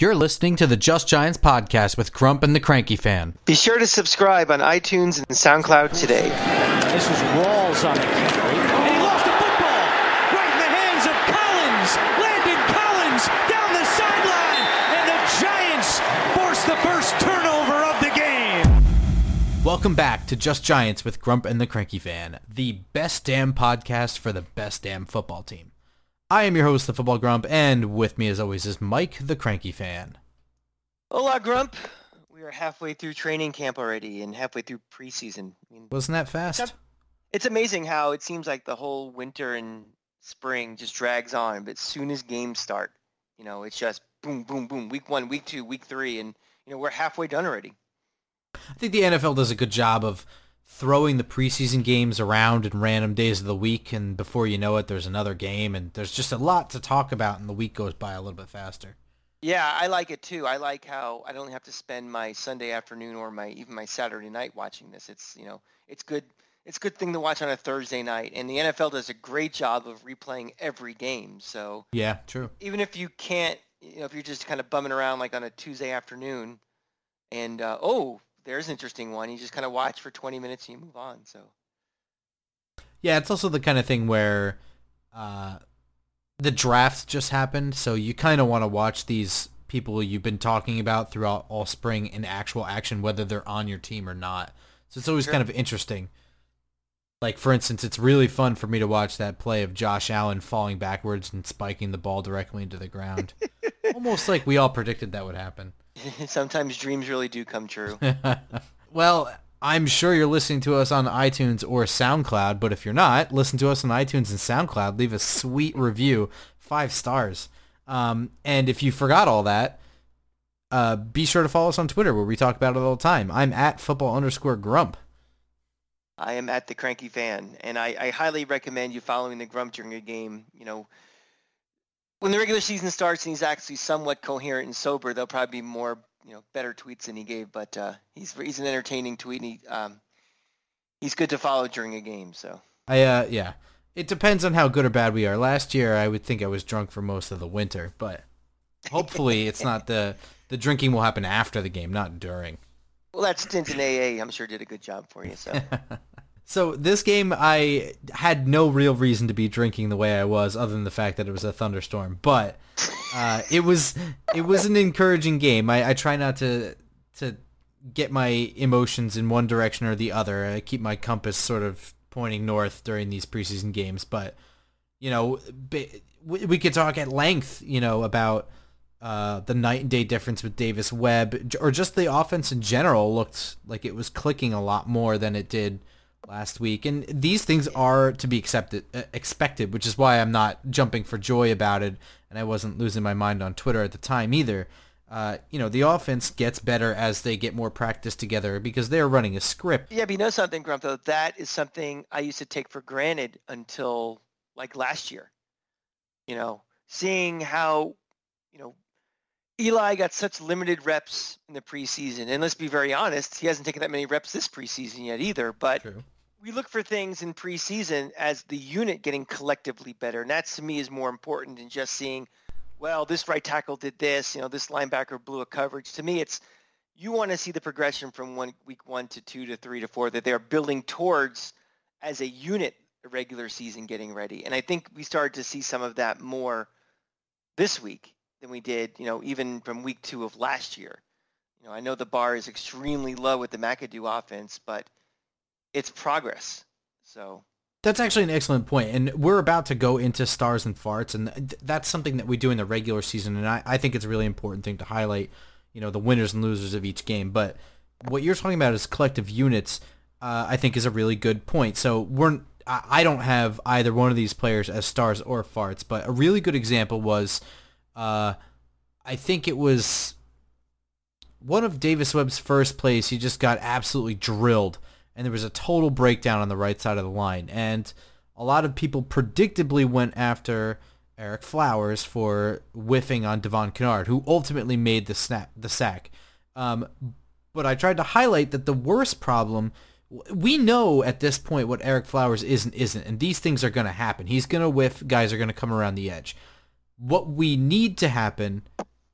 You're listening to the Just Giants podcast with Grump and the Cranky Fan. Be sure to subscribe on iTunes and SoundCloud today. This is Rawls on the carry. And he lost the football right in the hands of Collins. Landon Collins down the sideline. And the Giants force the first turnover of the game. Welcome back to Just Giants with Grump and the Cranky Fan, the best damn podcast for the best damn football team. I am your host, the Football Grump, and with me as always is Mike, the Cranky Fan. Hola, Grump. We are halfway through training camp already and halfway through preseason. I mean, Wasn't that fast? it's amazing how it seems like the whole winter and spring just drags on, but as soon as games start, you know, it's just boom, boom, boom. Week one, week two, week three, and you know we're halfway done already. I think the NFL does a good job of throwing the preseason games around in random days of the week, and before you know it, there's another game, and there's just a lot to talk about, and the week goes by a little bit faster. Yeah, I like it too. I like how I don't have to spend my Sunday afternoon or my even my Saturday night watching this. It's you know, it's good. It's a good thing to watch on a Thursday night, and the NFL does a great job of replaying every game. So Yeah, true. even if you can't, you know, if you're just kind of bumming around like on a Tuesday afternoon, and uh, oh, there's an interesting one, you just kind of watch for 20 minutes and you move on. So Yeah, it's also the kind of thing where uh, the draft just happened, so you kind of want to watch these people you've been talking about throughout all spring in actual action, whether they're on your team or not. So it's always Sure. kind of interesting. Like, for instance, it's really fun for me to watch that play of Josh Allen falling backwards and spiking the ball directly into the ground. Almost like we all predicted that would happen. sometimes dreams really do come true. well, I'm sure you're listening to us on iTunes or SoundCloud, but if you're not, listen to us on iTunes and SoundCloud. Leave a sweet review, five stars. Um, and if you forgot all that, uh, be sure to follow us on Twitter where we talk about it all the time. I'm at football underscore grump. I am at the cranky fan, and I, I highly recommend you following the Grump during a game. You know, when the regular season starts and he's actually somewhat coherent and sober, there'll probably be more, you know, better tweets than he gave. But uh, he's he's an entertaining tweet, and he, um, he's good to follow during a game. So I uh, yeah, it depends on how good or bad we are. Last year, I would think I was drunk for most of the winter, but hopefully, it's not the the drinking will happen after the game, not during. well, that stint in AA, I'm sure, did a good job for you. So So this game, I had no real reason to be drinking the way I was, other than the fact that it was a thunderstorm. But uh, it was it was an encouraging game. I, I try not to to get my emotions in one direction or the other. I keep my compass sort of pointing north during these preseason games. But you know, we, could talk at length, you know, about uh, the night and day difference with Davis Webb, or just the offense in general looked like it was clicking a lot more than it did last week. And these things are to be accepted, uh, expected, which is why I'm not jumping for joy about it, and I wasn't losing my mind on Twitter at the time either. Uh, you know, the offense gets better as they get more practice together because they're running a script. yeah, but you know something, Grump, though? That is something I used to take for granted until like last year. You know, seeing how, you know, Eli got such limited reps in the preseason. And let's be very honest, he hasn't taken that many reps this preseason yet either. But True. we look for things in preseason as the unit getting collectively better. And that to me is more important than just seeing, well, this right tackle did this, you know, this linebacker blew a coverage. To me, it's you want to see the progression from one week one to two to three to four that they're building towards as a unit a regular season getting ready. And I think we started to see some of that more this week than we did, you know, even from week two of last year. You know, I know the bar is extremely low with the McAdoo offense, but it's progress. So That's actually an excellent point, and we're about to go into stars and farts, and th- that's something that we do in the regular season, and I, I think it's a really important thing to highlight, you know, the winners and losers of each game. But what you're talking about is collective units. Uh, I think is a really good point. So we're I I don't have either one of these players as stars or farts, but a really good example was, uh, I think it was one of Davis Webb's first plays. He just got absolutely drilled and there was a total breakdown on the right side of the line. And a lot of people predictably went after Ereck Flowers for whiffing on Devon Kennard, who ultimately made the snap, the sack. Um, but I tried to highlight that the worst problem, we know at this point what Ereck Flowers is and isn't, and these things are going to happen. He's going to whiff, guys are going to come around the edge. What we need to happen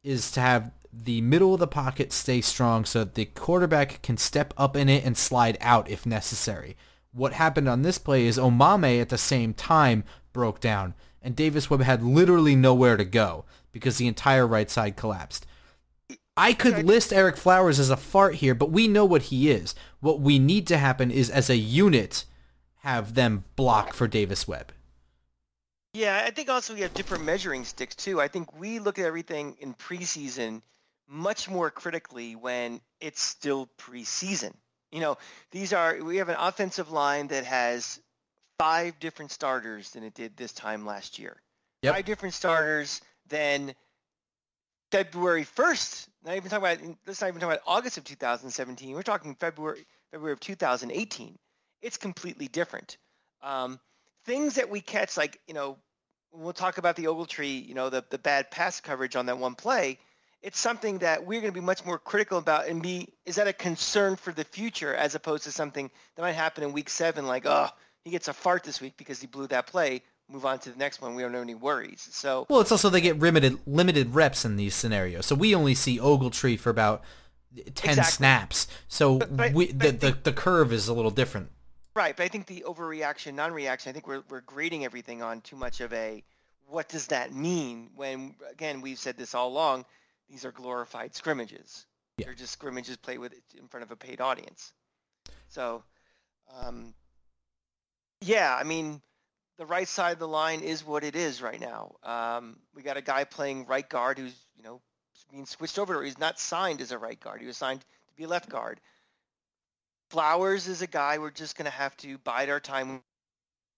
is to have the middle of the pocket stay strong so that the quarterback can step up in it and slide out if necessary. What happened on this play is Omameh at the same time broke down, and Davis Webb had literally nowhere to go because the entire right side collapsed. I could list Ereck Flowers as a fart here, but we know what he is. What we need to happen is as a unit have them block for Davis Webb. Yeah, I think also we have different measuring sticks too. I think we look at everything in preseason much more critically when it's still preseason. You know, these are we have an offensive line that has five different starters than it did this time last year. Yep. Five different starters than February 1st. Not even talking about let's not even talk about August of 2017. We're talking February February of 2018. It's completely different. Um, things that we catch, like you know, we'll talk about the Ogletree, you know, the the bad pass coverage on that one play. It's something that we're going to be much more critical about and be is that a concern for the future as opposed to something that might happen in week seven, like oh he gets a fart this week because he blew that play. Move on to the next one. We don't have any worries. So well, it's also they get limited limited reps in these scenarios. So we only see Ogletree for about ten Exactly. snaps. So But- but- we, the, the the curve is a little different. Right, but I think the overreaction, non-reaction, I think we're we're grading everything on too much of a what does that mean when again we've said this all along, these are glorified scrimmages. Yeah. They're just scrimmages played with in front of a paid audience. So um, yeah, I mean the right side of the line is what it is right now. Um, we got a guy playing right guard who's, you know, being switched over. He's not signed as a right guard. He was signed to be a left guard. Flowers is a guy we're just going to have to bide our time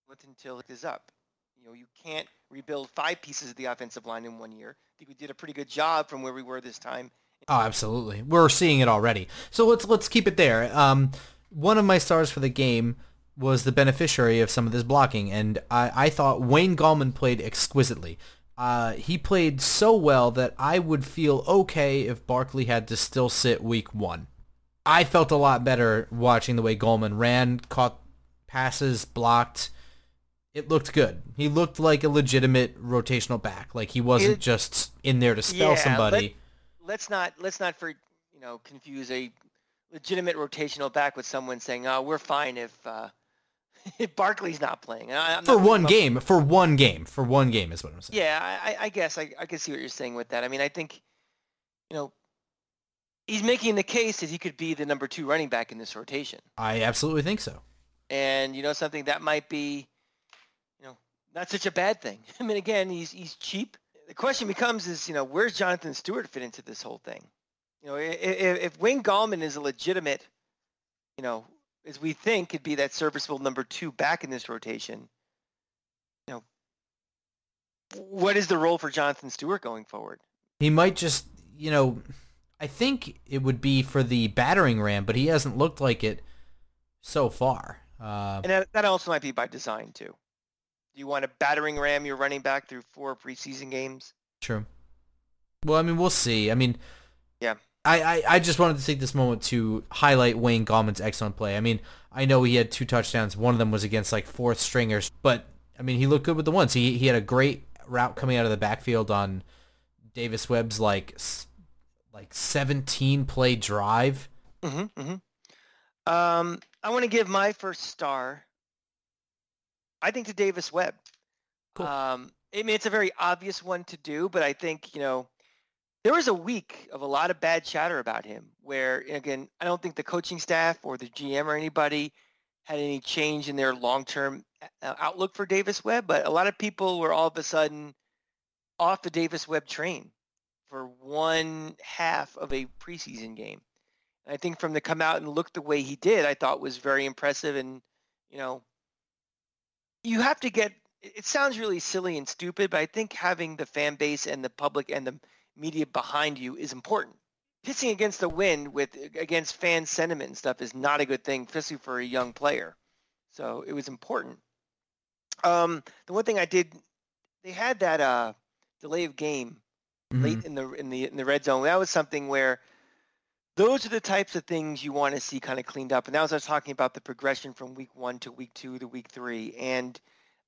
with until it is up. You know, you can't rebuild five pieces of the offensive line in one year. I think we did a pretty good job from where we were this time. Oh, absolutely. We're seeing it already. So let's let's keep it there. Um, one of my stars for the game was the beneficiary of some of this blocking, and I, I thought Wayne Gallman played exquisitely. Uh, he played so well that I would feel okay if Barkley had to still sit week one. I felt a lot better watching the way Gallman ran, caught passes, blocked. It looked good. He looked like a legitimate rotational back. Like he wasn't It- just in there to spell Yeah, somebody. Let's not let's not for you know confuse a legitimate rotational back with someone saying, "Oh, we're fine if uh, if Barkley's not playing." I, I'm for not- one game for one game for one game is what i'm saying Yeah, I, I- I guess I, I can see what you're saying with that. I mean, I think, you know, he's making the case that he could be the number two running back in this rotation. i absolutely think so And, you know, something that might be, you know, not such a bad thing. I mean, again, he's, he's cheap. The question becomes is, you know, where's Jonathan Stewart fit into this whole thing? You know, if, if Wayne Gallman is a legitimate, you know, as we think could be that serviceable number two back in this rotation, you know, what is the role for Jonathan Stewart going forward? he might just you know i think it would be for the battering ram but he hasn't looked like it so far uh, And that, that also might be by design too. Do you want a battering ram your running back through four preseason games? true well i mean we'll see i mean Yeah. I, I, I just wanted to take this moment to highlight Wayne Gallman's excellent play. I mean, I know he had two touchdowns. One of them was against like fourth stringers, but I mean, he looked good with the ones. He he had a great route coming out of the backfield on Davis Webb's like like 17 play drive. Mm-hmm. mm-hmm. Um, I want to give my first star. I think to Davis Webb. Cool. Um, I mean, it's a very obvious one to do, but I think you know there was a week of a lot of bad chatter about him. Where again, I don't think the coaching staff or the GM or anybody had any change in their long-term uh, outlook for Davis Webb, but a lot of people were all of a sudden off the Davis Webb train for one half of a preseason game. And I think from the come out and look the way he did, I thought was very impressive. And you know, you have to get. It sounds really silly and stupid, but I think having the fan base and the public and the media behind you is important. Pissing against the wind with against fan sentiment and stuff is not a good thing, especially for a young player. So it was important. Um, the one thing I did, they had that uh, delay of game Mhm. late in the in the in the red zone. That was something where those are the types of things you want to see kind of cleaned up. And that was I was talking about the progression from week one to week two to week three. And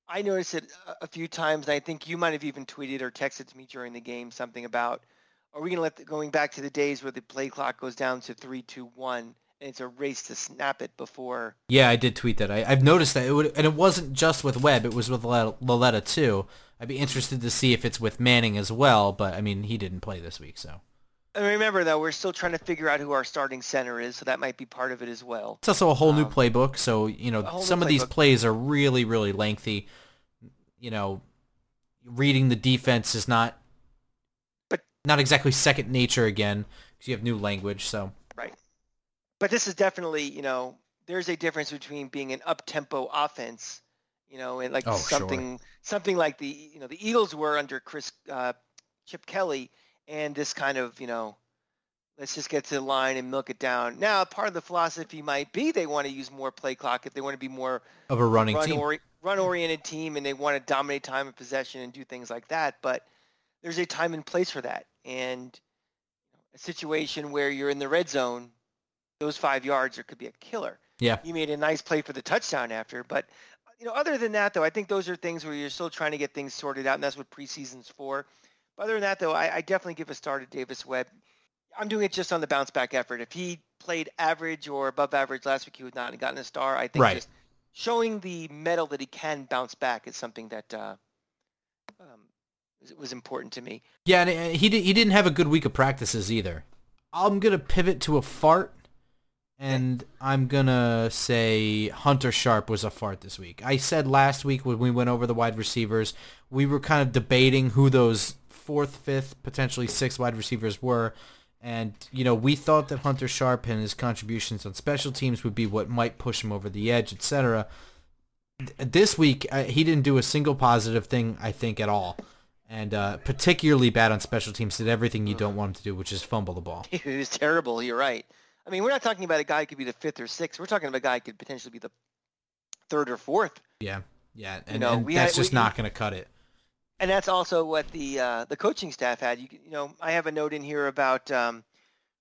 I noticed it a- few times, and I think you might have even tweeted or texted to me during the game something about, are we going to let the, going back to the days where the play clock goes down to three, two, one, it's a race to snap it before? Yeah, I did tweet that. I, I've noticed that, it would, and it wasn't just with Webb; it was with Lauletta too. I'd be interested to see if it's with Manning as well, but I mean, he didn't play this week, so. And remember, though, we're still trying to figure out who our starting center is, so that might be part of it as well. It's also a whole um, new playbook, so you know some of these plays are really, really lengthy. You know, reading the defense is not, but not exactly second nature again because you have new language. So but this is definitely you know there's a difference between being an up tempo offense, you know, and like oh, something sure. something like the you know the Eagles were under Chris uh, Chip Kelly and this kind of, you know, let's just get to the line and milk it down. Now, part of the philosophy might be they want to use more play clock if they want to be more of a running run team. Ori- run-oriented team and they want to dominate time of possession and do things like that. But there's a time and place for that. And a situation where you're in the red zone, those five yards there could be a killer. Yeah. You made a nice play for the touchdown after, but you know, other than that though, I think those are things where you're still trying to get things sorted out, and that's what preseason's for. But other than that, though, I, I definitely give a star to Davis Webb. I'm doing it just on the bounce back effort. If he played average or above average last week, he would not have gotten a star. I think right. just showing the mettle that he can bounce back is something that uh, um, was important to me. Yeah, and uh, he he didn't have a good week of practices either. I'm gonna pivot to a fart, and I'm gonna say Hunter Sharp was a fart this week. I said last week when we went over the wide receivers, we were kind of debating who those fourth, fifth, potentially sixth wide receivers were. And, you know, we thought that Hunter Sharp and his contributions on special teams would be what might push him over the edge, etc. This week, uh, he didn't do a single positive thing, I think, at all. And uh, particularly bad on special teams, did everything you don't want him to do, which is fumble the ball. He was terrible. You're right. I mean, we're not talking about a guy who could be the fifth or sixth. We're talking about a guy who could potentially be the third or fourth. Yeah, yeah. And, you know, and that's had, just we, not going to cut it and that's also what the uh, the coaching staff had. You, you know, I have a note in here about um,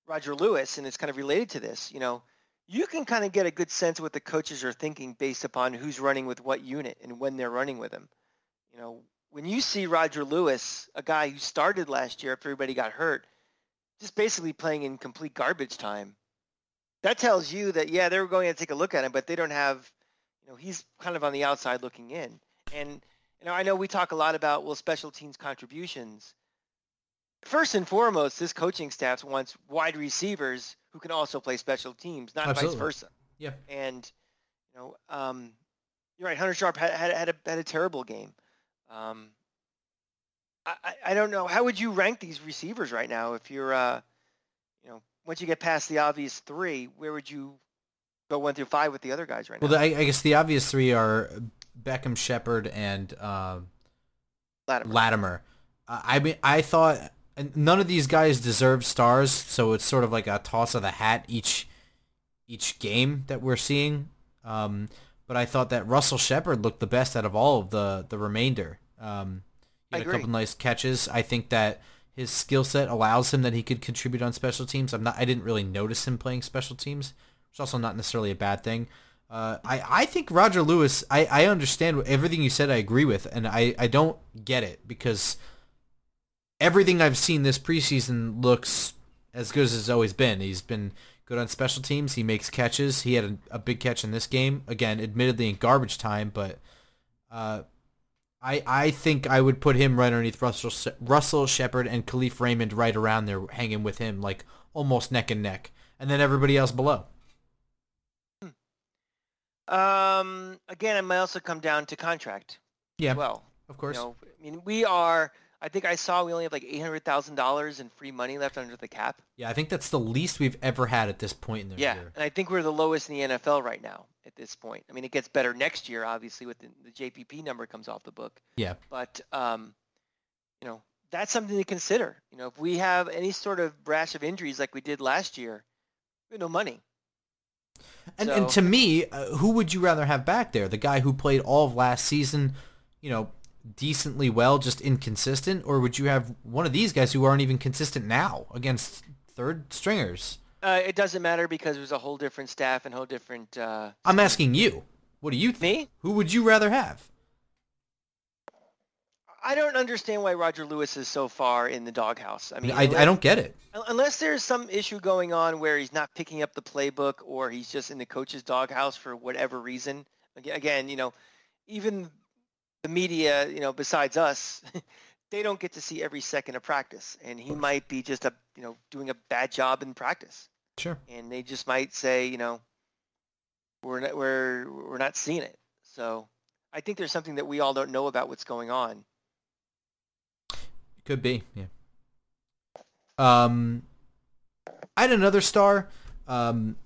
Roger Lewis, and it's kind of related to this. You know, you can kind of get a good sense of what the coaches are thinking based upon who's running with what unit and when they're running with them. You know, when you see Roger Lewis, a guy who started last year after everybody got hurt, just basically playing in complete garbage time, that tells you that yeah, they're going to take a look at him, but they don't have, you know, he's kind of on the outside looking in, and you know, I know we talk a lot about well special teams contributions. First and foremost, this coaching staff wants wide receivers who can also play special teams, not Absolutely. vice versa. Yeah. And you know, um, you're right. Hunter Sharp had had, had, a, had a terrible game. Um, I, I don't know. How would you rank these receivers right now? If you're, uh, you know, once you get past the obvious three, where would you go one through five with the other guys right well, now? Well, I, I guess the obvious three are Beckham, Shepard, and uh, Latimer. Latimer. Uh, I mean, I thought none of these guys deserve stars, so it's sort of like a toss of the hat each each game that we're seeing. Um, but I thought that Russell Shepard looked the best out of all of the the remainder. Um, he had a couple nice catches. I think that his skill set allows him that he could contribute on special teams. I'm not. I didn't really notice him playing special teams, which is also not necessarily a bad thing. Uh, I, I think Roger Lewis, I, I understand everything you said I agree with, and I, I don't get it because everything I've seen this preseason looks as good as it's always been. He's been good on special teams. He makes catches. He had a, a big catch in this game. Again, admittedly in garbage time, but uh, I I think I would put him right underneath Russell Russell Shepard and Kalif Raymond right around there, hanging with him like almost neck and neck, and then everybody else below. Um, again, it might also come down to contract. Yeah. well, of course. You know, I mean, we are. I think I saw we only have like eight hundred thousand dollars in free money left under the cap. Yeah, I think that's the least we've ever had at this point in the yeah, year. and I think we're the lowest in the NFL right now at this point. I mean, it gets better next year, obviously, with the, the JPP number comes off the book. Yeah. But um, you know, that's something to consider. You know, if we have any sort of brash of injuries like we did last year, we have no money. And, so, and to me, uh, who would you rather have back there? The guy who played all of last season, you know, decently well, just inconsistent, or would you have one of these guys who aren't even consistent now against third stringers? Uh, it doesn't matter because it was a whole different staff and whole different. Uh, I'm asking you. What do you think? Me? Who would you rather have? I don't understand why Roger Lewis is so far in the doghouse. I mean, I, unless, I don't get it. unless there's some issue going on where he's not picking up the playbook or he's just in the coach's doghouse for whatever reason. Again, you know, even the media, you know, besides us, they don't get to see every second of practice, and he might be just a, you know, doing a bad job in practice, Sure. and they just might say, you know, we're not, we're we're not seeing it. So I think there's something that we all don't know about what's going on. It Could be, yeah. Um, I had another star. Um,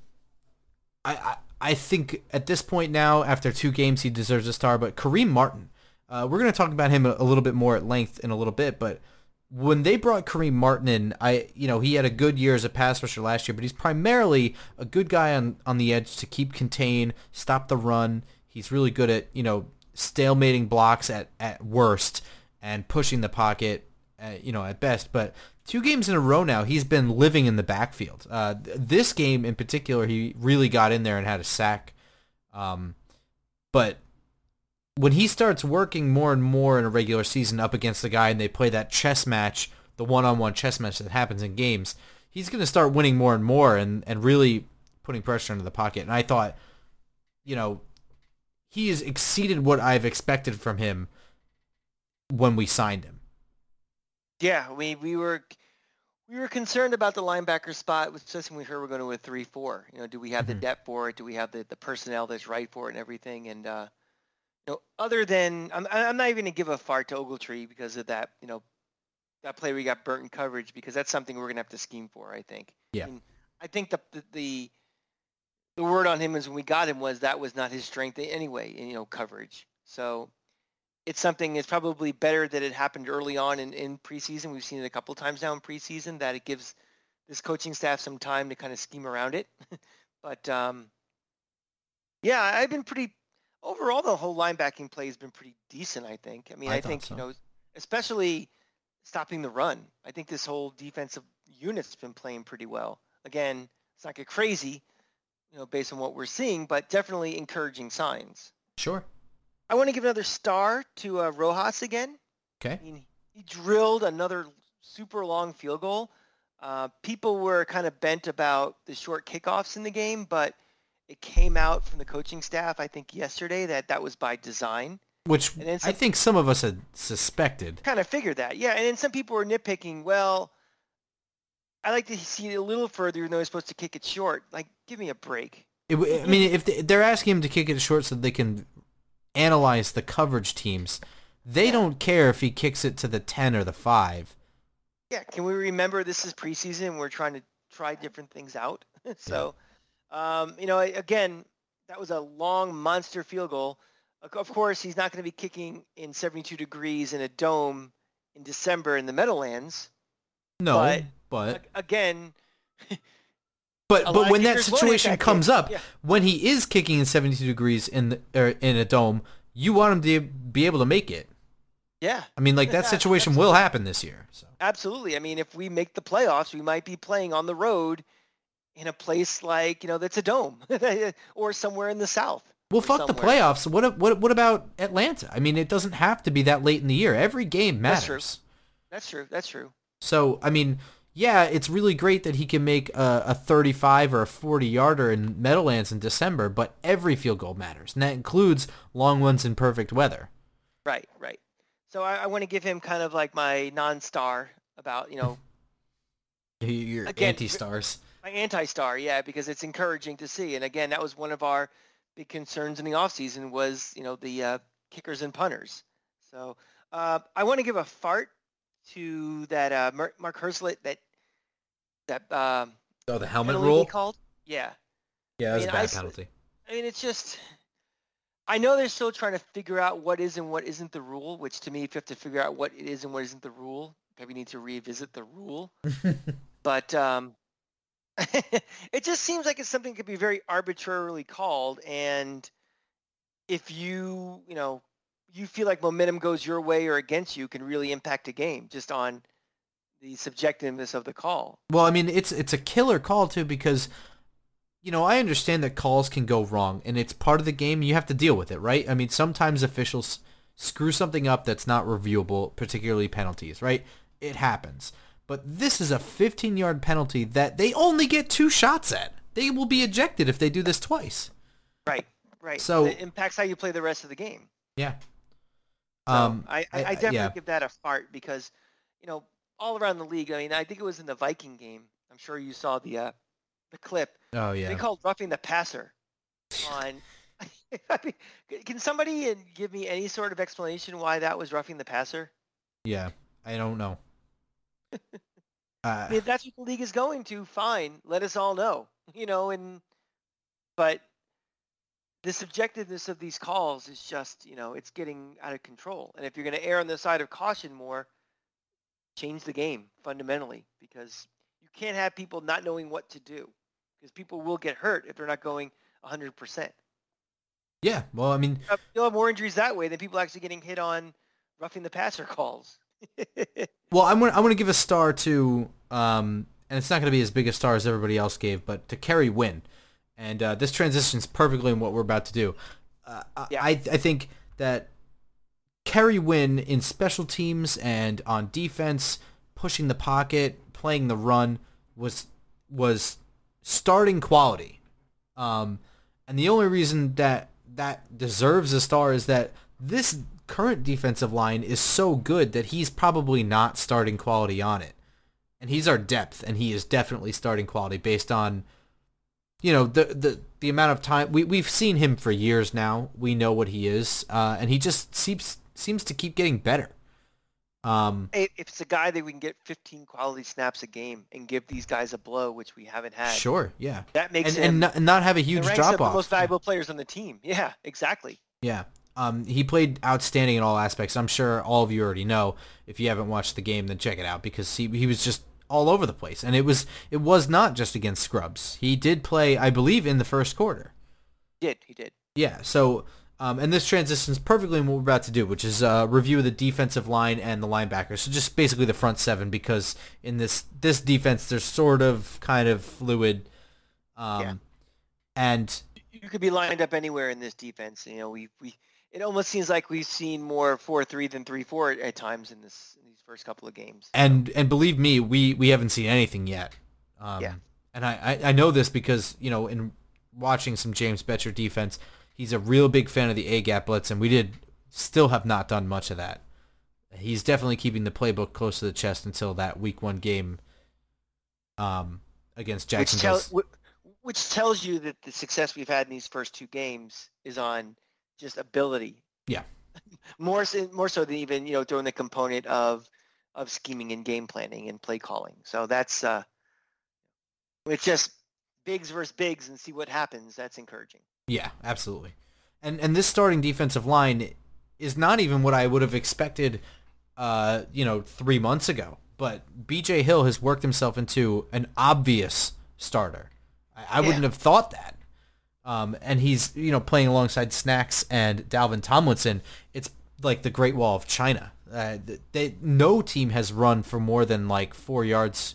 I, I I think at this point now, after two games, he deserves a star. But Kareem Martin, uh, we're going to talk about him a, little bit more at length in a little bit. But when they brought Kareem Martin in, I you know he had a good year as a pass rusher last year, but he's primarily a good guy on on the edge to keep contain, stop the run. He's really good at you know stalemating blocks at at worst and pushing the pocket, uh, you know at best. But two games in a row now, he's been living in the backfield. Uh, th- this game in particular, he really got in there and had a sack. Um, but when he starts working more and more in a regular season up against the guy and they play that chess match, the one-on-one chess match that happens in games, he's going to start winning more and more and, and really putting pressure into the pocket. And I thought, you know, he has exceeded what I've expected from him when we signed him. Yeah, we we were we were concerned about the linebacker spot, especially when we heard we're going to a three-four. You know, do we have the Mhm. depth for it? Do we have the, the personnel that's right for it and everything? And uh, you know, other than I'm I'm not even going to give a fart to Ogletree because of that. You know, that play we got burnt in coverage because that's something we're going to have to scheme for. I think. Yeah. And I think the, the the the word on him is when we got him was that was not his strength anyway. You know, coverage. So it's something it's probably better that it happened early on in, in preseason. We've seen it a couple times now in preseason that it gives this coaching staff some time to kind of scheme around it. but um, yeah, I've been pretty overall. The whole linebacking play has been pretty decent. I think. I mean, I I, think so. you know, especially stopping the run. I think this whole defensive unit's been playing pretty well. Again, it's not get crazy, you know, based on what we're seeing, but definitely encouraging signs. Sure. I want to give another star to uh, Rosas again. Okay. I mean, he drilled another super long field goal. Uh, people were kind of bent about the short kickoffs in the game, but it came out from the coaching staff, I think, yesterday that that was by design. Which And then I think some of us had suspected. Kind of figured that, yeah. And then some people were nitpicking. Well, I like to see it a little further, even though he's supposed to kick it short. Like, give me a break. It, I mean, if they- they're asking him to kick it short so they can analyze the coverage teams, they Yeah. don't care if he kicks it to the 10 or the 5. Yeah, can we remember this is preseason and we're trying to try different things out? so, um, you know, again, that was a long monster field goal. Of course, he's not going to be kicking in 72 degrees in a dome in December in the Meadowlands. No, But- but Again, but but when that kickers won't hit situation that comes kick. up, Yeah. when he is kicking in 72 degrees in the, or in a dome, you want him to be able to make it. yeah, I mean, like that Yeah, situation will happen this year. So absolutely. I mean, if we make the playoffs, we might be playing on the road in a place like, you know, that's a dome or somewhere in the South. Well, fuck the playoffs. What what what about Atlanta? I mean, it doesn't have to be that late in the year. Every game matters. That's true. That's true. That's true. So, I mean, yeah, it's really great that he can make a, a 35 or a 40 yarder in Meadowlands in December, but every field goal matters, and that includes long ones in perfect weather. Right, right. So I, I want to give him kind of like my non-star about, you know, Your Again, anti-stars. My anti-star, yeah, because it's encouraging to see. And again, that was one of our big concerns in the offseason was, you know, the uh, kickers and punters. So uh, I want to give a fart to that uh, Mark, Mark Herzlich that that um, Oh, the helmet rule called. Yeah, Yeah, it was a mean, I bad s- penalty. I mean, it's just. I know they're still trying to figure out what is and what isn't the rule. Which to me, if you have to figure out what it is and what isn't the rule, maybe need to revisit the rule. but um, it just seems like it's something that could be very arbitrarily called and if you you know you feel like momentum goes your way or against you can really impact a game just on the subjectiveness of the call Well, I mean, it's it's a killer call too because you know, I understand that calls can go wrong and it's part of the game. You have to deal with it, right? I mean, sometimes officials screw something up that's not reviewable, particularly penalties, right? It happens. But this is a 15-yard penalty that they only get two shots at. They will be ejected if they do this twice. Right, right. So- it impacts how you play the rest of the game. Yeah. So Um, I, I, I- definitely yeah. give that a fart because, you know, all around the league. I mean, I think it was in the Viking game. I'm sure you saw the uh, the clip. Oh yeah. They called roughing the passer on. I mean, can somebody uh, give me any sort of explanation why that was roughing the passer? Yeah. I don't know. Uh, if that's what the league is going to, fine. Let us all know. You know, and but the subjectiveness of these calls is just, you know, it's getting out of control. And if you're going to err on the side of caution more, change the game fundamentally because you can't have people not knowing what to do because people will get hurt if they're not going 100%. yeah. Well, I mean, You'll have more injuries that way than people actually getting hit on roughing the passer calls. Well, I'm gonna I'm gonna give a star to um, and it's not gonna be as big a star as everybody else gave, but to Kerry Wynn, and uh, this transitions perfectly in what we're about to do. Uh, I- Yeah. I I think that Kerry Wynn in special teams and on defense, pushing the pocket, playing the run was was starting quality. Um, and the only reason that that deserves a star is that this current defensive line is so good that he's probably not starting quality on it. And he's our depth, and he is definitely starting quality based on, you know, the the, the amount of time we we've seen him for years now. We know what he is, uh, and he just seems seems to keep getting better. Um, If it's a guy that we can get 15 quality snaps a game and give these guys a blow, which we haven't had, sure, yeah, that makes and him and not, and not have a huge drop off. most valuable players on the team. Yeah, exactly. Yeah. Um, he played outstanding in all aspects. I'm sure all of you already know. If you haven't watched the game, then check it out because he he was just all over the place, and it was it was not just against scrubs. He did play, I believe, in the first quarter. Did he did? Yeah. So, um, and this transitions perfectly in what we're about to do, which is a review of the defensive line and the linebackers. So just basically the front seven, because in this this defense, they're sort of kind of fluid. Um, Yeah. And You could be lined up anywhere in this defense. You know, we we it almost seems like we've seen more four three than three four at, times in this in these first couple of games. and and believe me, we we haven't seen anything yet. Um, Yeah. And I, I I know this because you know in watching some James Bettcher defense, he's a real big fan of the A gap blitz, and we did still have not done much of that. He's definitely keeping the playbook close to the chest until that week one game. Um, against which, Jacksonville. tell, which tells you that the success we've had in these first two games is on just ability. Yeah. more so, more so than even you know throwing the component of of scheming and game planning and play calling. So that's uh, it's just bigs versus bigs and see what happens. That's encouraging. Yeah, absolutely. And and this starting defensive line is not even what I would have expected uh, you know, 3 months ago. But BJ Hill has worked himself into an obvious starter. I, I Yeah. wouldn't have thought that. Um, and he's, you know, playing alongside Snacks and Dalvin Tomlinson. It's like the Great Wall of China. Uh, they, no team has run for more than like 4 yards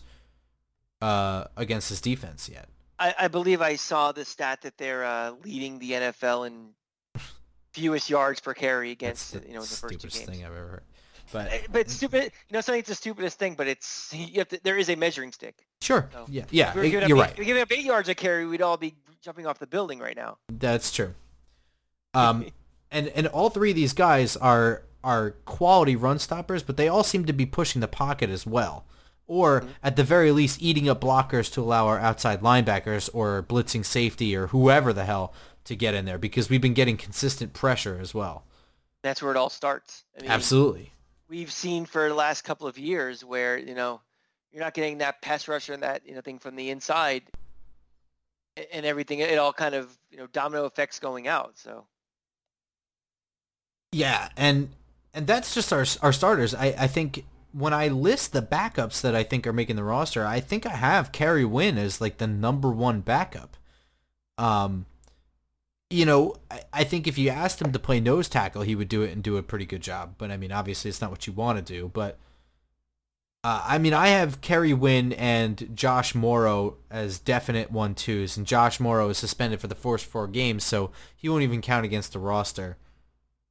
uh, against this defense yet. I, I believe I saw the stat that they're uh, leading the NFL in fewest yards per carry against you know in the first two stupidest games. thing I've ever heard. But Uh, But it's stupid. You know, something it's the stupidest thing, but it's you have to, there is a measuring stick. Sure. So, yeah. Yeah. If we were giving up You're eight- right. If we were giving up eight yards a carry, we'd all be jumping off the building right now. That's true. Um, and and all three of these guys are are quality run stoppers, but they all seem to be pushing the pocket as well, or at the very least eating up blockers to allow our outside linebackers or blitzing safety or whoever the hell to get in there because we've been getting consistent pressure as well. That's where it all starts. I mean, Absolutely. We've seen for the last couple of years where you know you're not getting that pass rusher and that you know thing from the inside, and everything. It all kind of you know domino effects going out. So Yeah, and and that's just our our starters. I I think when I list the backups that I think are making the roster, I think I have Kerry Wynn as like the number one backup. Um, you know, I, I think if you asked him to play nose tackle, he would do it and do a pretty good job. But I mean, obviously, it's not what you want to do. But uh, I mean, I have Kerry Wynn and Josh Mauro as definite one twos, and Josh Mauro is suspended for the first four games, so he won't even count against the roster.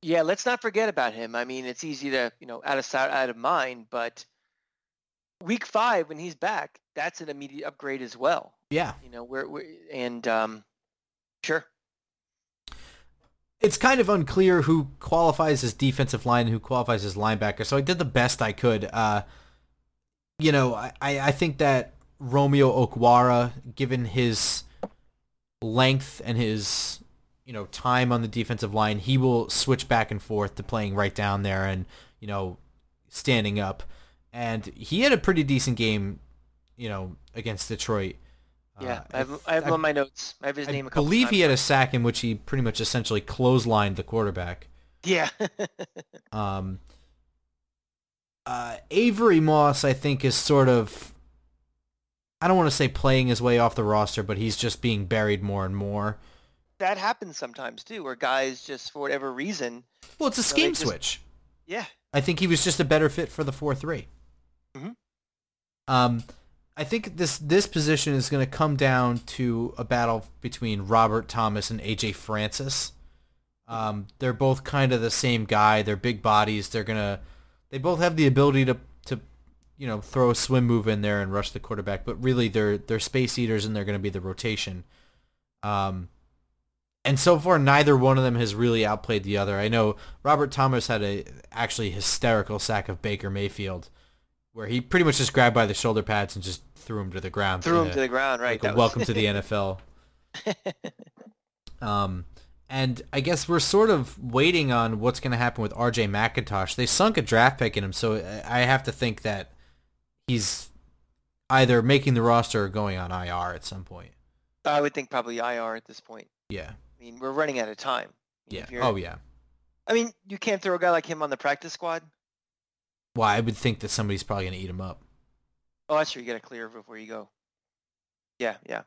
Yeah, let's not forget about him. I mean, it's easy to, you know, out of sight, out of mind, but week five when he's back, that's an immediate upgrade as well. Yeah. You know, we're, we're and um, sure. It's kind of unclear who qualifies as defensive line and who qualifies as linebacker. So I did the best I could. Uh, you know, I, I think that Romeo Okwara, given his length and his you know time on the defensive line, he will switch back and forth to playing right down there and you know standing up. And he had a pretty decent game, you know, against Detroit. Yeah, uh, I have, I have I, on my notes. I have his I name. I believe he had a sack in which he pretty much essentially clotheslined the quarterback. Yeah. um. Uh, Avery Moss, I think, is sort of I don't want to say playing his way off the roster, but he's just being buried more and more. That happens sometimes too, where guys just for whatever reason. Well, it's a scheme just, switch. Yeah. I think he was just a better fit for the four three. Mm-hmm. Um, I think this this position is going to come down to a battle between Robert Thomas and AJ Francis. Um, they're both kind of the same guy. They're big bodies. They're gonna. They both have the ability to to you know, throw a swim move in there and rush the quarterback, but really they're they're space eaters and they're going to be the rotation. Um, and so far neither one of them has really outplayed the other. I know Robert Thomas had a actually hysterical sack of Baker Mayfield, where he pretty much just grabbed by the shoulder pads and just threw him to the ground. Threw him to the ground, right? Like welcome to the NFL. um, and I guess we're sort of waiting on what's going to happen with R.J. McIntosh. They sunk a draft pick in him, so I have to think that he's either making the roster or going on IR at some point. I would think probably IR at this point. Yeah. I mean, we're running out of time. Yeah. Oh yeah. I mean, you can't throw a guy like him on the practice squad. Well, I would think that somebody's probably going to eat him up. Oh, that's true. You got to clear before you go. Yeah, yeah.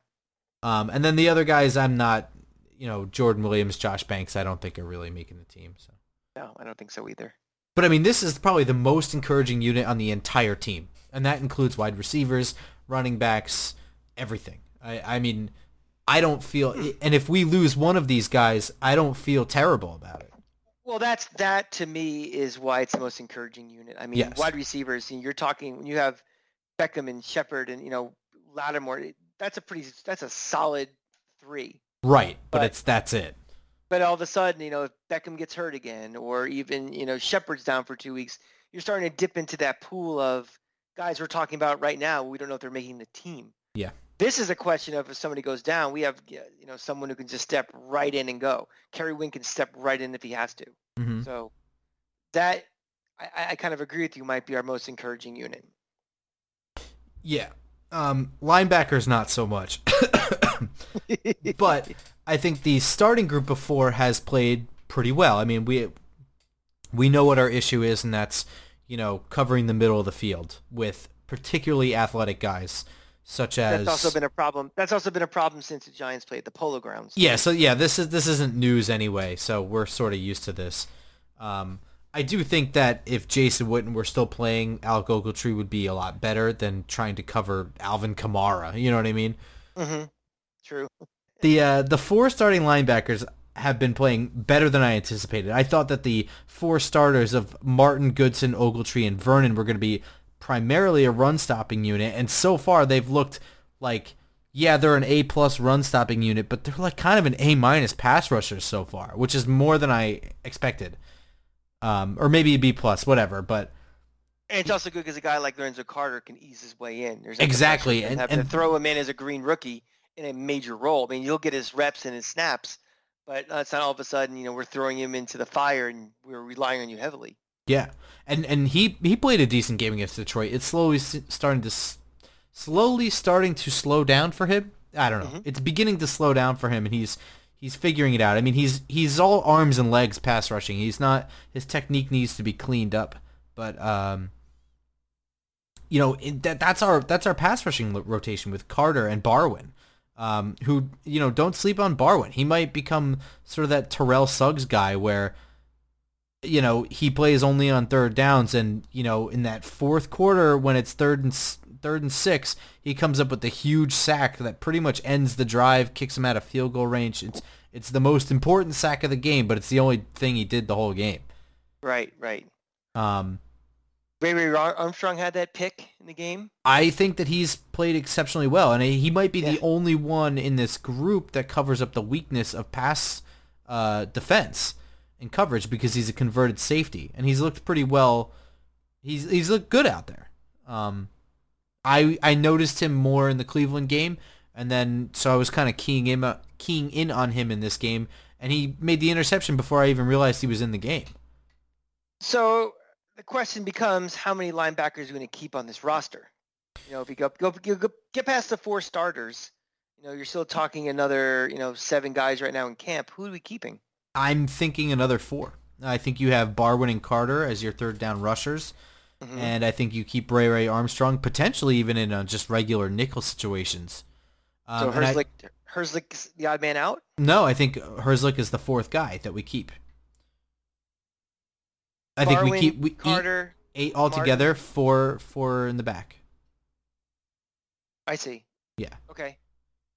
Um, and then the other guys, I'm not, you know, Jordan Williams, Josh Banks. I don't think are really making the team. So. No, I don't think so either. But I mean, this is probably the most encouraging unit on the entire team and that includes wide receivers, running backs, everything. I, I mean, I don't feel, hmm. and if we lose one of these guys, I don't feel terrible about it. Well, that's that to me is why it's the most encouraging unit. I mean, yes. wide receivers. You're talking when you have Beckham and Shepard and you know Latimer. That's a pretty. That's a solid three. Right, but, but it's that's it. But all of a sudden, you know, if Beckham gets hurt again, or even you know Shepard's down for two weeks, you're starting to dip into that pool of guys we're talking about right now, we don't know if they're making the team. Yeah. This is a question of if somebody goes down, we have you know someone who can just step right in and go. Kerry Wynn can step right in if he has to. Mm-hmm. So that I, I kind of agree with you might be our most encouraging unit. Yeah. Um, linebackers not so much. but I think the starting group before has played pretty well. I mean, we we know what our issue is, and that's you know, covering the middle of the field with particularly athletic guys such as That's also been a problem. That's also been a problem since the Giants played the Polo Grounds. Yeah, so yeah, this is this isn't news anyway, so we're sort of used to this. Um, I do think that if Jason Witten were still playing, Alec Ogletree would be a lot better than trying to cover Alvin Kamara. You know what I mean? Mm-hmm. True. The uh, the four starting linebackers, have been playing better than I anticipated. I thought that the four starters of Martin, Goodson, Ogletree, and Vernon were going to be primarily a run-stopping unit, and so far they've looked like, yeah, they're an A-plus run-stopping unit, but they're like kind of an A-minus pass rushers so far, which is more than I expected. Um, or maybe a B-plus, whatever, but... And it's also good because a guy like Lorenzo Carter can ease his way in. There's exactly, and, and, and throw him in as a green rookie in a major role. I mean, you'll get his reps and his snaps, but uh, it's not all of a sudden, you know, we're throwing him into the fire and we're relying on you heavily. Yeah, and and he he played a decent game against Detroit. It's slowly starting to slowly starting to slow down for him. I don't know. Mm-hmm. It's beginning to slow down for him, and he's he's figuring it out. I mean, he's he's all arms and legs pass rushing. He's not his technique needs to be cleaned up, but um, you know that that's our that's our pass rushing rotation with Carter and Barwin um, who you know don't sleep on Barwin. He might become sort of that Terrell Suggs guy where you know he plays only on third downs, and you know in that fourth quarter when it's third and third and six, he comes up with a huge sack that pretty much ends the drive, kicks him out of field goal range. It's It's the most important sack of the game, but it's the only thing he did the whole game. Right, right. Um, Ray Ray Armstrong had that pick in the game. I think that he's played exceptionally well, and he might be Yeah. the only one in this group that covers up the weakness of pass uh, defense and coverage because he's a converted safety, and he's looked pretty well. He's he's looked good out there. Um, I I noticed him more in the Cleveland game, and then so I was kind of keying in uh, keying in on him in this game, and he made the interception before I even realized he was in the game. So the question becomes, how many linebackers are going to keep on this roster? You know, if you go, go, go, go get past the four starters, you know, you're still talking another, you know, seven guys right now in camp. Who are we keeping? I'm thinking another four. I think you have Barwin and Carter as your third down rushers. Mhm. And I think you keep Ray Ray Armstrong potentially even in uh, just regular nickel situations. Um, so I- Herzlich, Herzlich's the odd man out. no, I think Herzlich is the fourth guy that we keep. I think we keep we eight, Carter. eight altogether, four four in the back. I see. Yeah. Okay.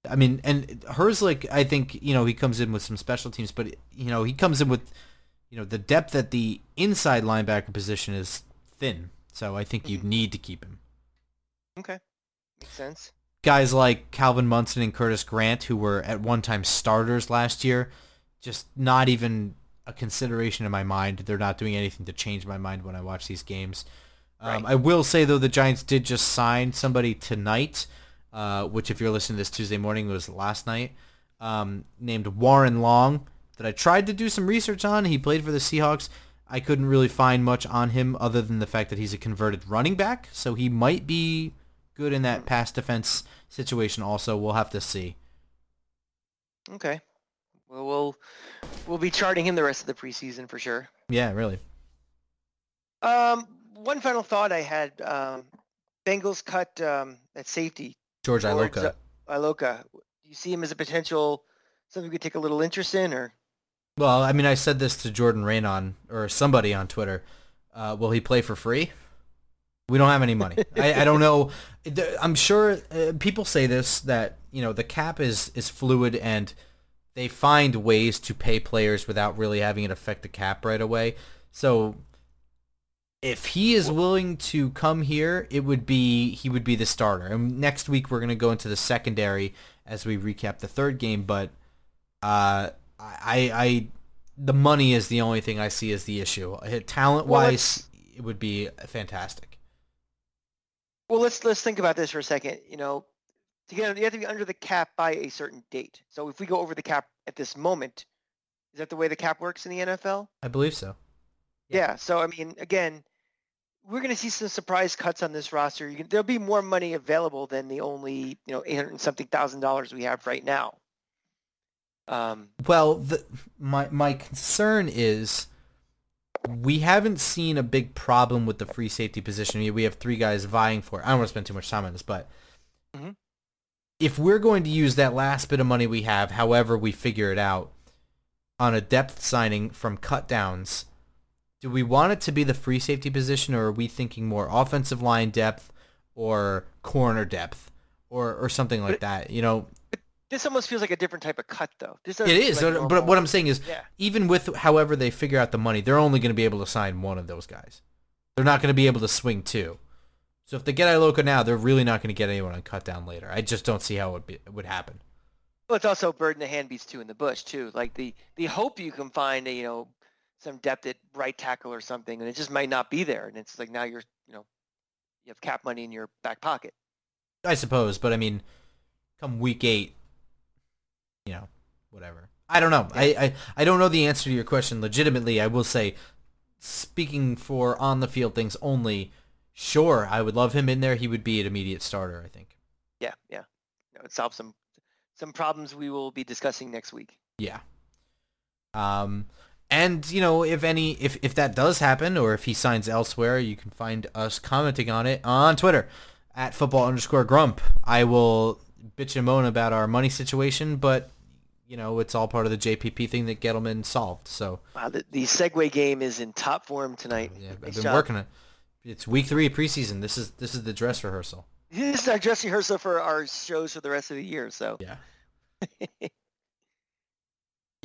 I mean, and Herzlich, I think you know he comes in with some special teams, but you know he comes in with you know the depth at the inside linebacker position is thin, so I think you Mhm. need to keep him. Okay. Makes sense. guys like Calvin Munson and Curtis Grant, who were at one time starters last year, just not even a consideration in my mind. They're not doing anything to change my mind when I watch these games. Um, Right. I will say though, the Giants did just sign somebody tonight, uh, which if you're listening to this Tuesday morning was last night, um, named Warren Long. That I tried to do some research on. He played for the Seahawks. I couldn't really find much on him other than the fact that he's a converted running back, so he might be good in that pass defense situation. Also, we'll have to see. Okay. Well, we'll we'll be charting him the rest of the preseason for sure. Yeah, really. Um, one final thought I had. Um, Bengals cut um, at safety. George Iloka. Iloka. Do you see him as a potential something we could take a little interest in, or Well, I mean, I said this to Jordan Raanan or somebody on Twitter. Uh, will he play for free? We don't have any money. I, I don't know. I'm sure uh, people say this that you know the cap is is fluid and they find ways to pay players without really having it affect the cap right away. So if he is willing to come here, it would be he would be the starter. And next week we're gonna go into the secondary as we recap the third game. But uh, I, I, the money is the only thing I see as the issue. Talent Well, wise, it would be fantastic. well, let's let's think about this for a second. You know, to get you have to be under the cap by a certain date. So if we go over the cap at this moment, is that the way the cap works in the NFL? I believe so. Yeah. Yeah. So I mean, again, we're going to see some surprise cuts on this roster. You can, there'll be more money available than the only you know eight hundred and something thousand dollars we have right now. Um, Well, the, my my concern is we haven't seen a big problem with the free safety position. We- have three guys vying for it. I don't want to spend too much time on this, but Mhm. If we're going to use that last bit of money we have, however we figure it out, on a depth signing from cut downs, do we want it to be the free safety position, or are we thinking more offensive line depth or corner depth or or something like that? You know, this almost feels like a different type of cut, though. This it is. like but what I'm saying is, yeah. even with however they figure out the money, they're only going to be able to sign one of those guys. They're not going to be able to swing two. So if they get Iloka now, they're really not going to get anyone on cut down later. I just don't see how it would, be, it would happen. Well, it's also bird in the hand beats two in the bush too. Like the the hope you can find, a, you know, some depth at right tackle or something, and it just might not be there. And it's like now you're, you know, you have cap money in your back pocket. I suppose, but I mean, come week eight, you know, whatever. I don't know. I, I, I don't know the answer to your question. Legitimately, I will say, speaking for on the field things only, sure, I would love him in there. He would be an immediate starter, I think. Yeah, yeah. Know, it solves some some problems we will be discussing next week. Yeah. Um, and you know, if any, if if that does happen, or if he signs elsewhere, you can find us commenting on it on Twitter at football underscore grump. I will bitch and moan about our money situation, but you know, it's all part of the JPP thing that Gettleman solved. So Wow, the, the segue game is in top form tonight. yeah, I've been job. working it. It's week three of preseason. This is this is the dress rehearsal. This is our dress rehearsal for our shows for the rest of the year. So Yeah.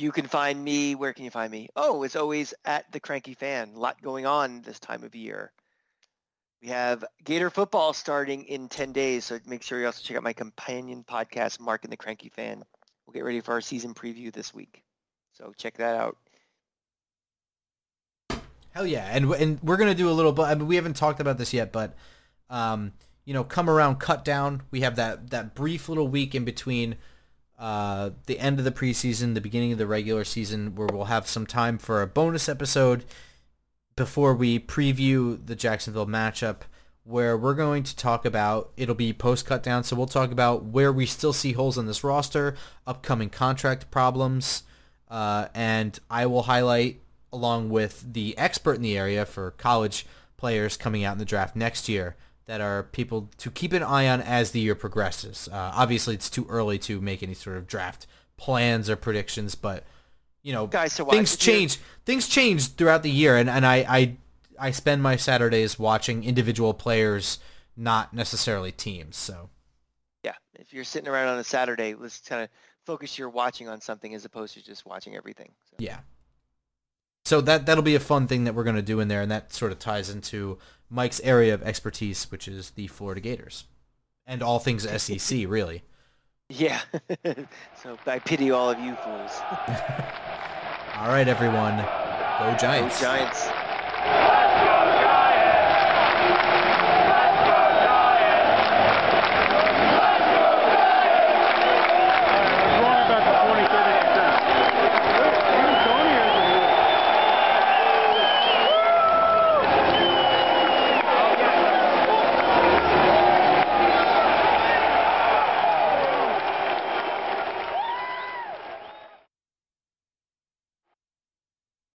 You can find me. Where can you find me? Oh, it's always at the Cranky Fan. A lot going on this time of year. We have Gator football starting in 10 days, so make sure you also check out my companion podcast, Mark and the Cranky Fan. We'll get ready for our season preview this week. So check that out. Hell yeah, and and we're gonna do a little, but I mean, we haven't talked about this yet, but um, you know, come around cut down. We have that that brief little week in between uh, the end of the preseason, the beginning of the regular season, where we'll have some time for a bonus episode before we preview the Jacksonville matchup, where we're going to talk about it'll be post cut down, so we'll talk about where we still see holes in this roster, upcoming contract problems, uh, and I will highlight along with the expert in the area for college players coming out in the draft next year that are people to keep an eye on as the year progresses. Uh, obviously, it's too early to make any sort of draft plans or predictions, but you know, Guys watch things change. Things change throughout the year, and, and I, I I spend my Saturdays watching individual players, not necessarily teams. So Yeah, if you're sitting around on a Saturday, let's kind of focus your watching on something as opposed to just watching everything. So. yeah. So that that'll be a fun thing that we're going to do in there, and that sort of ties into Mike's area of expertise, which is the Florida Gators, and all things SEC, really. Yeah. so I pity all of you fools. All right, everyone, go Giants. Go Giants! Giants.